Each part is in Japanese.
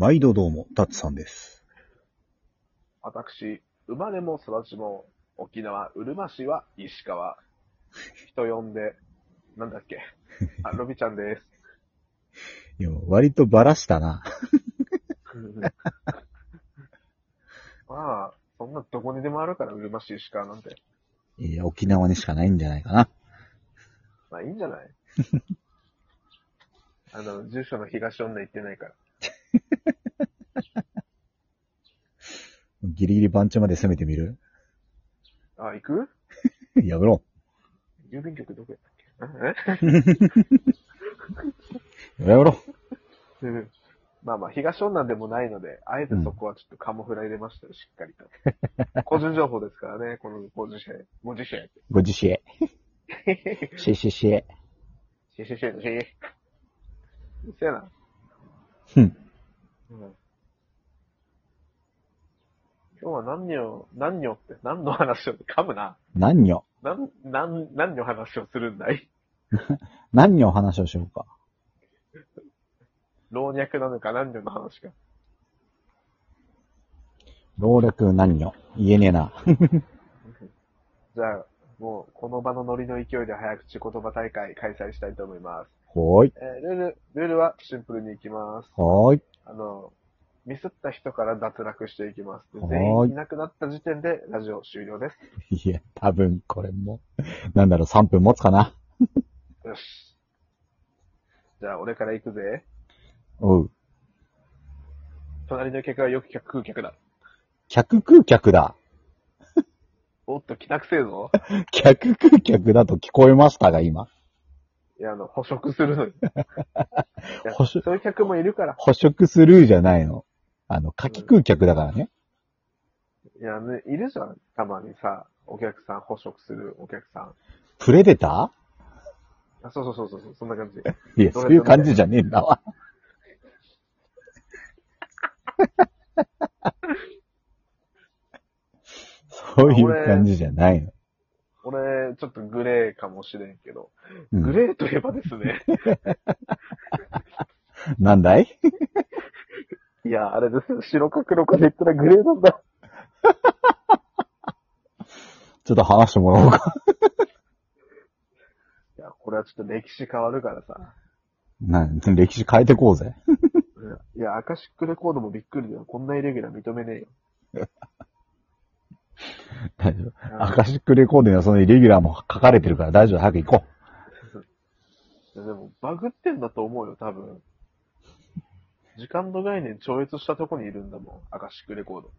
毎度どうも、タッツさんです。私、生まれも育ちも沖縄うるま市は石川。人呼んで、なんだっけ。あ、ロビちゃんです。いや、割とバラしたな。まあ、そんなどこにでもあるから、うるま市石川なんて。いや、沖縄にしかないんじゃないかな。まあいいんじゃない？あの、住所の東女行ってないから。ギリギリ番地まで攻めてみる？あ、行く？やめろ。郵便局どこやったっけ？え？やめろ。うんまあまあ、東女でもないので、あえてそこはちょっとカモフラ入れましたよ、しっかりと。個人情報ですからね、このご自身、ご自身。ご自身。ししし。シェシェシェシェ。せやな。ふん。うん。今日は何を、何をって、何の話をって噛むな。何よ。何、何、何の話をするんだい？何よ話をしようか？老若なのか何の話か。老若何よ。言えねえな。じゃあ、もう、この場のノリの勢いで早口言葉大会開催したいと思います。ほーい。えールール、ルールはシンプルにいきます。ほーい。あの、ミスった人から脱落していきます。全員いなくなった時点でラジオ終了です。いや、多分これも、なんだろう、3分持つかな。よし。じゃあ、俺から行くぜ。おう。隣の客はよく客空客だ。客空客だ。おっと、来なくせえぞ。客空客だと聞こえましたが、今。いや、あの、捕食するのに。捕食そういう客もいるから。捕食スルーじゃないの。あの、書き空客だからね。いや、ね、いるじゃん。たまにさ、お客さん捕食するお客さん。プレデタあ、そうそうそうそう、そんな感じ。ーいや、そういう感じじゃねえんだわ。そういう感じじゃないの。俺、ちょっとグレーかもしれんけど、うんグレーといえばですね。なんだい？いや、あれですよ。白か黒かで言ったらグレーなんだ。ちょっと話してもらおうか。いや、これはちょっと歴史変わるからさ。な歴史変えてこうぜ。いや、アカシックレコードもびっくりだよ。こんなイレギュラー認めねえよ。大丈夫。アカシックレコードにはそのイレギュラーも書かれてるから大丈夫。早く行こいやでも、バグってんだと思うよ、多分。時間の概念超越したとこにいるんだもん、アカシックレコード。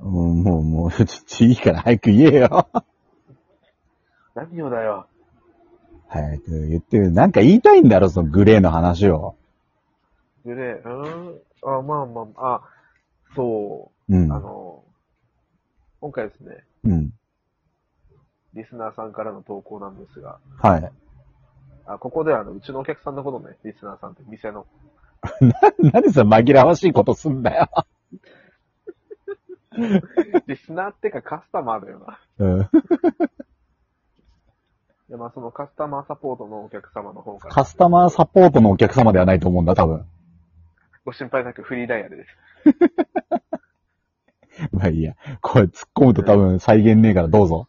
う。もう、もう、もう、ちょ、ちいいから早く言えよ。何をだよ。早く言ってよ。なんか言いたいんだろ、そのグレーの話を。グレー、うーん？あ、まあまあ、あ、そうう、んあ。の、今回ですね、うん。リスナーさんからの投稿なんですが、はい。あ、ここではあの、うちのお客さんのことね、リスナーさんって店の。なんでその紛らわしいことすんだよ。リスナーってかカスタマーだよな。うん。で、まあそのカスタマーサポートのお客様の方から、カスタマーサポートのお客様ではないと思うんだ、多分。ご心配なくフリーダイヤルです。まあいいや。これ突っ込むと多分再現ねえからどうぞ。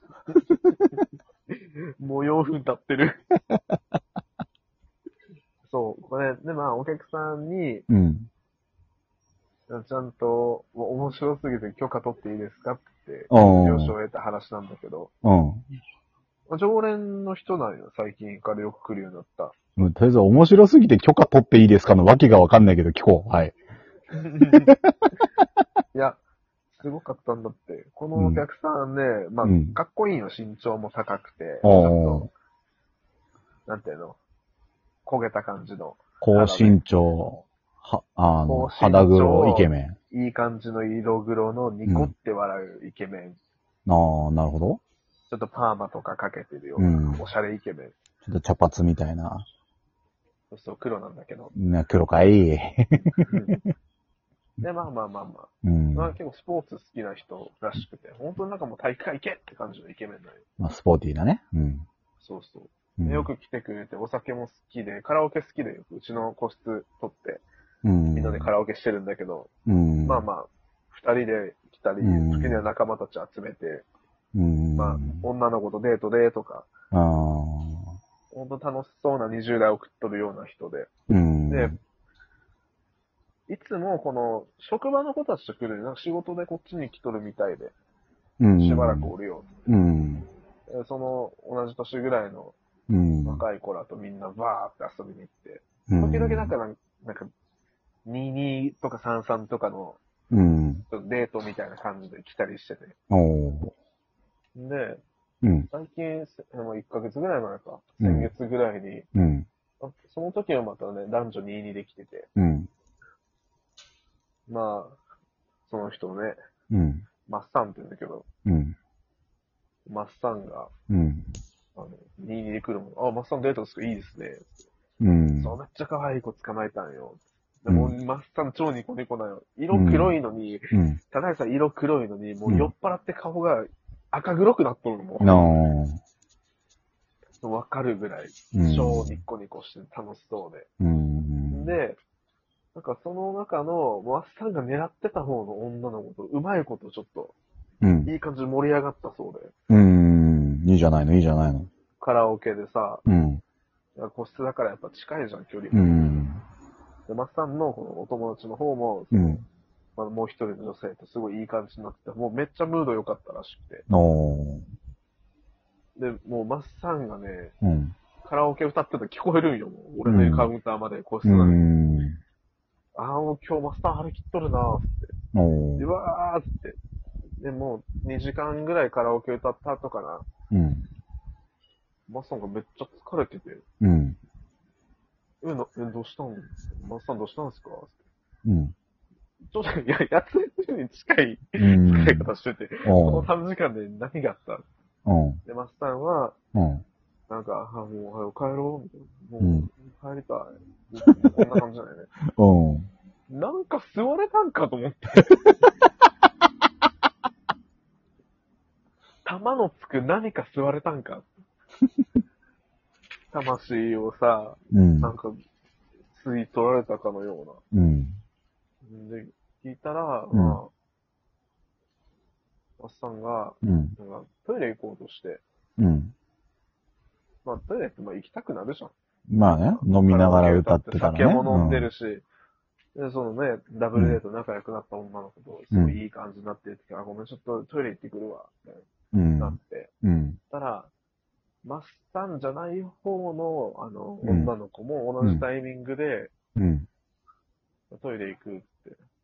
もう4分経ってる。そう、これ、で、まあ、お客さんに、うん。ちゃんと、もう面白すぎて許可取っていいですかって、うん了承を得た話なんだけど、うん。まあ常連の人なんよ、最近からよく来るようになった。もうとりあえず面白すぎて許可取っていいですかのわけがわかんないけど聞こう。はい。いや、すごかったんだって。このお客さんね、まあ、うんかっこいいよ、身長も高くて、ちおょーっと、なんていうの、焦げた感じの、高身長、は、あの、肌黒イケメン。いい感じの色黒のニコって笑うイケメン。ああ、なるほど。ちょっとパーマとかかけてるよううんな、おしゃれイケメン。ちょっと茶髪みたいな。そうそう、黒なんだけど。ね、黒かい。で、まあまあまあまあ。うん。まあ結構スポーツ好きな人らしくて、本当になんかもう大会行けって感じのイケメンだよ。まあ、スポーティーなね。うん。そうそう。うんよく来てくれて、お酒も好きで、カラオケ好きでよくうちの個室取ってうん。みんなでカラオケしてるんだけど、うん。まあまあ、二人で来たり、うん時には仲間たち集めて、うん。まあ、女の子とデートでとか、ああ。ほんと楽しそうな20代を送っとるような人で、うん。でいつもこの、職場の子たちと来る、なんか仕事でこっちに来とるみたいで、うん、しばらくおるよ。うん。でその、同じ年ぐらいのうん。若い子らとみんなバーって遊びに行って、うん時々なんかなん、なんか、22とか33とかのデートみたいな感じで来たりしてて。で、うん。最近、せもう1ヶ月ぐらい前か、うん先月ぐらいに、うん。あその時はまたね、男女22で来てて、うん。まあ、その人ね、うん。マッサンって言うんだけど、うん。マッサンが、うん。あの、22で来るもん、あ、マッサンデートですか？いいですね。うん。そう、めっちゃ可愛い子捕まえたんよ。でうんも、マッサン超ニコニコなよ。色黒いのに、うん。ただでさん色黒いのに、もううん酔っ払って顔が赤黒くなっとるのもなあ。わかるぐらい、うん超ニコニコして楽しそうで。うん。で、なんかその中の、マッサンが狙ってた方の女の子と、うまいことちょっと、うん。いい感じに盛り上がったそうで、うん。いいじゃないの、いいじゃないの。カラオケでさ、うん。個室だからやっぱ近いじゃん、距離。うん。で、マッサンのこのお友達の方も、うん。まあ、もう一人の女性とすごいいい感じになってて、もうめっちゃムード良かったらしくて。おー。で、もうマッサンがね、うん。カラオケ歌ってたら聞こえるんよ、もう。俺のうんカウンターまで個室うなのに。ん。ああ、もう今日マッサン張り切っとるなーって。おー。うわーって。で、もう2時間ぐらいカラオケ歌った後かな。うん。マッサンがめっちゃ疲れてて、うん。え、な、え、どうしたんマッサンどうしたんですか？うん。ちょっと、いや、やつに近いうん。使い方してて、このおー。3時間で何があった？うん。で、マッサンは、うん。なんか、あ、もう、早く帰ろう、みたいな。うんもう、帰りたい。こんな感じだよね。うん。なんか吸われたんかと思って。玉のつく何か吸われたんか。魂をさ、うん。なんか、吸い取られたかのようん。うな。で、聞いたら、うんまあ、マッサンが、うん。なんか、トイレ行こうとして、うん。まあ、トイレってまあ行きたくなるじゃん。まあね、飲みながら歌ってたらね。酒も飲んでるし、で、そのね、ダブルデート仲良くなった女の子と、すごいいい感じになってる時、あ、ごめん、ちょっとトイレ行ってくるわ、みたいうん。ななって。うん。たら、マッサンじゃない方の、あの、うん女の子も同じタイミングで、うん。トイレ行くって。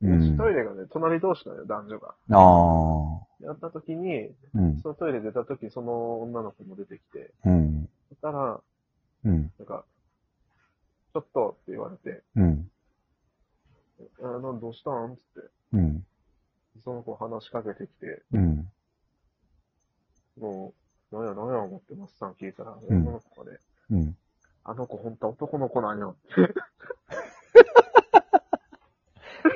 うん。トイレがね、隣同士なのよ、男女が。ああ。やった時に、うん。そのトイレ出た時、その女の子も出てきて、うん。そしたら、うん。なんか、ちょっとって言われて、うん。あの、どうしたん？つって、うん。その子話しかけてきて、うん。もう、なんやなんや思ってマッサン聞いたら、うん女の子がね、うん。あの子本当は男の子なんよ。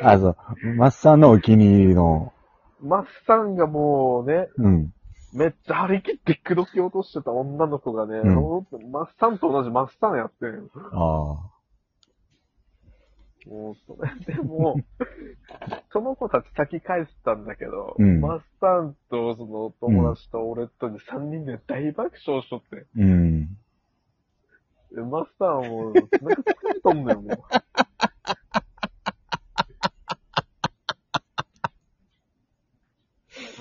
あ、そう。マッサンのお気に入りの、マッサンがもうね、うん。めっちゃ張り切って口説き落としてた女の子がね、うんマッサンと同じマッサンやってんよ。あもうそれでも、その子たち先返したんだけど、うんマッサンとその友達と俺とで3人で大爆笑しとって、あ。うん。でマッサンはもう、なんか疲れとんのよ、もう。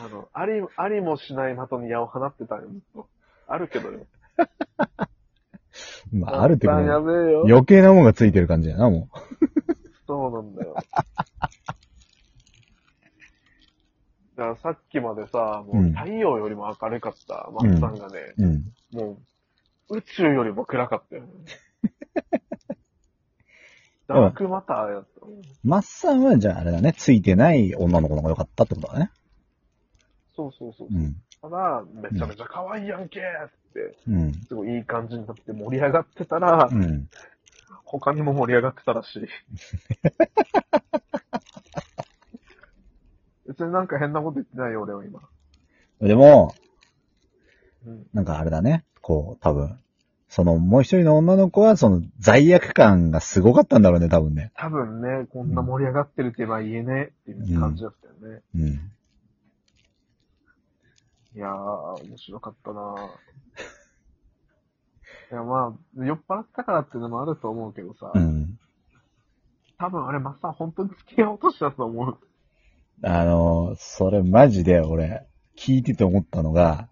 あの、あり、ありもしない的に矢を放ってたんよ、ずっと。あるけどよ。まあ、あるってことべえよ。余計なもんがついてる感じやな、もそうなんだよ。だからさっきまでさ、もう太陽よりも明るかったマッサンがね、う。うん。もう宇宙よりも暗かったよね。ダークマターやった。マッサンはじゃああれだね、ついてない女の子の方が良かったってことだね。そうそうそう。うん。ただ、めちゃめちゃ可愛いやんけーって、うん。すごいいい感じになって盛り上がってたら、うん。他にも盛り上がってたらしい。別になんか変なこと言ってないよ、俺は今。でも、うん。なんかあれだね、こう、多分、その、もう一人の女の子は、その、罪悪感がすごかったんだろうね、多分ね。多分ね、こんな盛り上がってるって言えば言えねえっていう感じだったよね。うん。いやー、面白かったなぁ。いや、まあ、酔っ払ったからっていうのもあると思うけどさ、うん。多分あれ、マッサン本当に付き合おうとしたと思う。あの、それマジで俺、聞いてて思ったのが、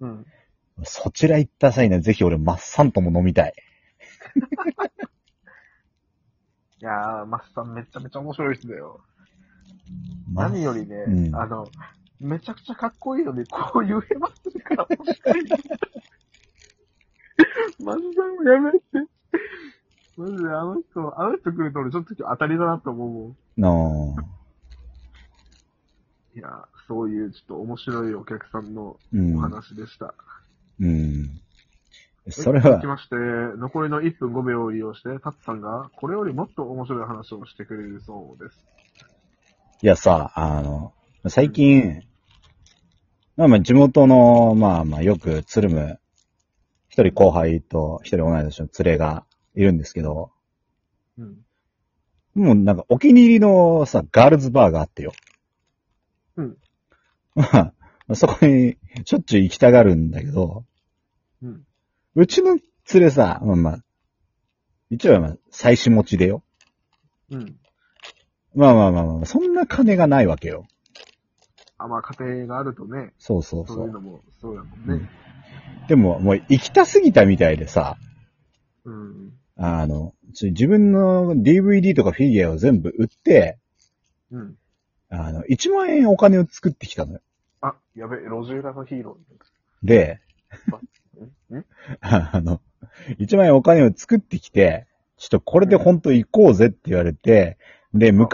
うん。そちら行った際にはぜひ俺、マッサンとも飲みたい。いやー、マッサンめちゃめちゃ面白い人だよ。何よりね、うんあの、めちゃくちゃかっこいいのに、こういうへまってるから。マジでやめて。マジであの人、あの人来ると俺ちょっと当たりだなと思うもん。の、いや、そういうちょっと面白いお客さんのうんお。話でした。うん。それは続き、まして、残りの1分5秒を利用して、タツさんがこれよりもっと面白い話をしてくれるそうです。いやさ、あの、最近、まあまあ地元の、まあまあよくつるむ、一人後輩と一人同い年の連れがいるんですけど、うん。もうなんかお気に入りのさ、ガールズバーがあってよ。うん。まあ、そこにしょっちゅう行きたがるんだけど、うん。うちの連れさ、まあまあ、一応はまあ、妻子持ちでよ。うん。まあまあまあまあ、そんな金がないわけよ。あ、まあ家庭があるとね、そうそうそそうう。いうのもそうやもんうんね。でも、もう行きたすぎたみたいでさ、うん。あの、ち自分の DVD とかフィギュアを全部売って、うん。あの、1万円お金を作ってきたのよ。あ、やべ、路地裏のヒーロで、ー。んん あの、1万円お金を作ってきて、ちょっとこれで本当行こうぜって言われて、で、迎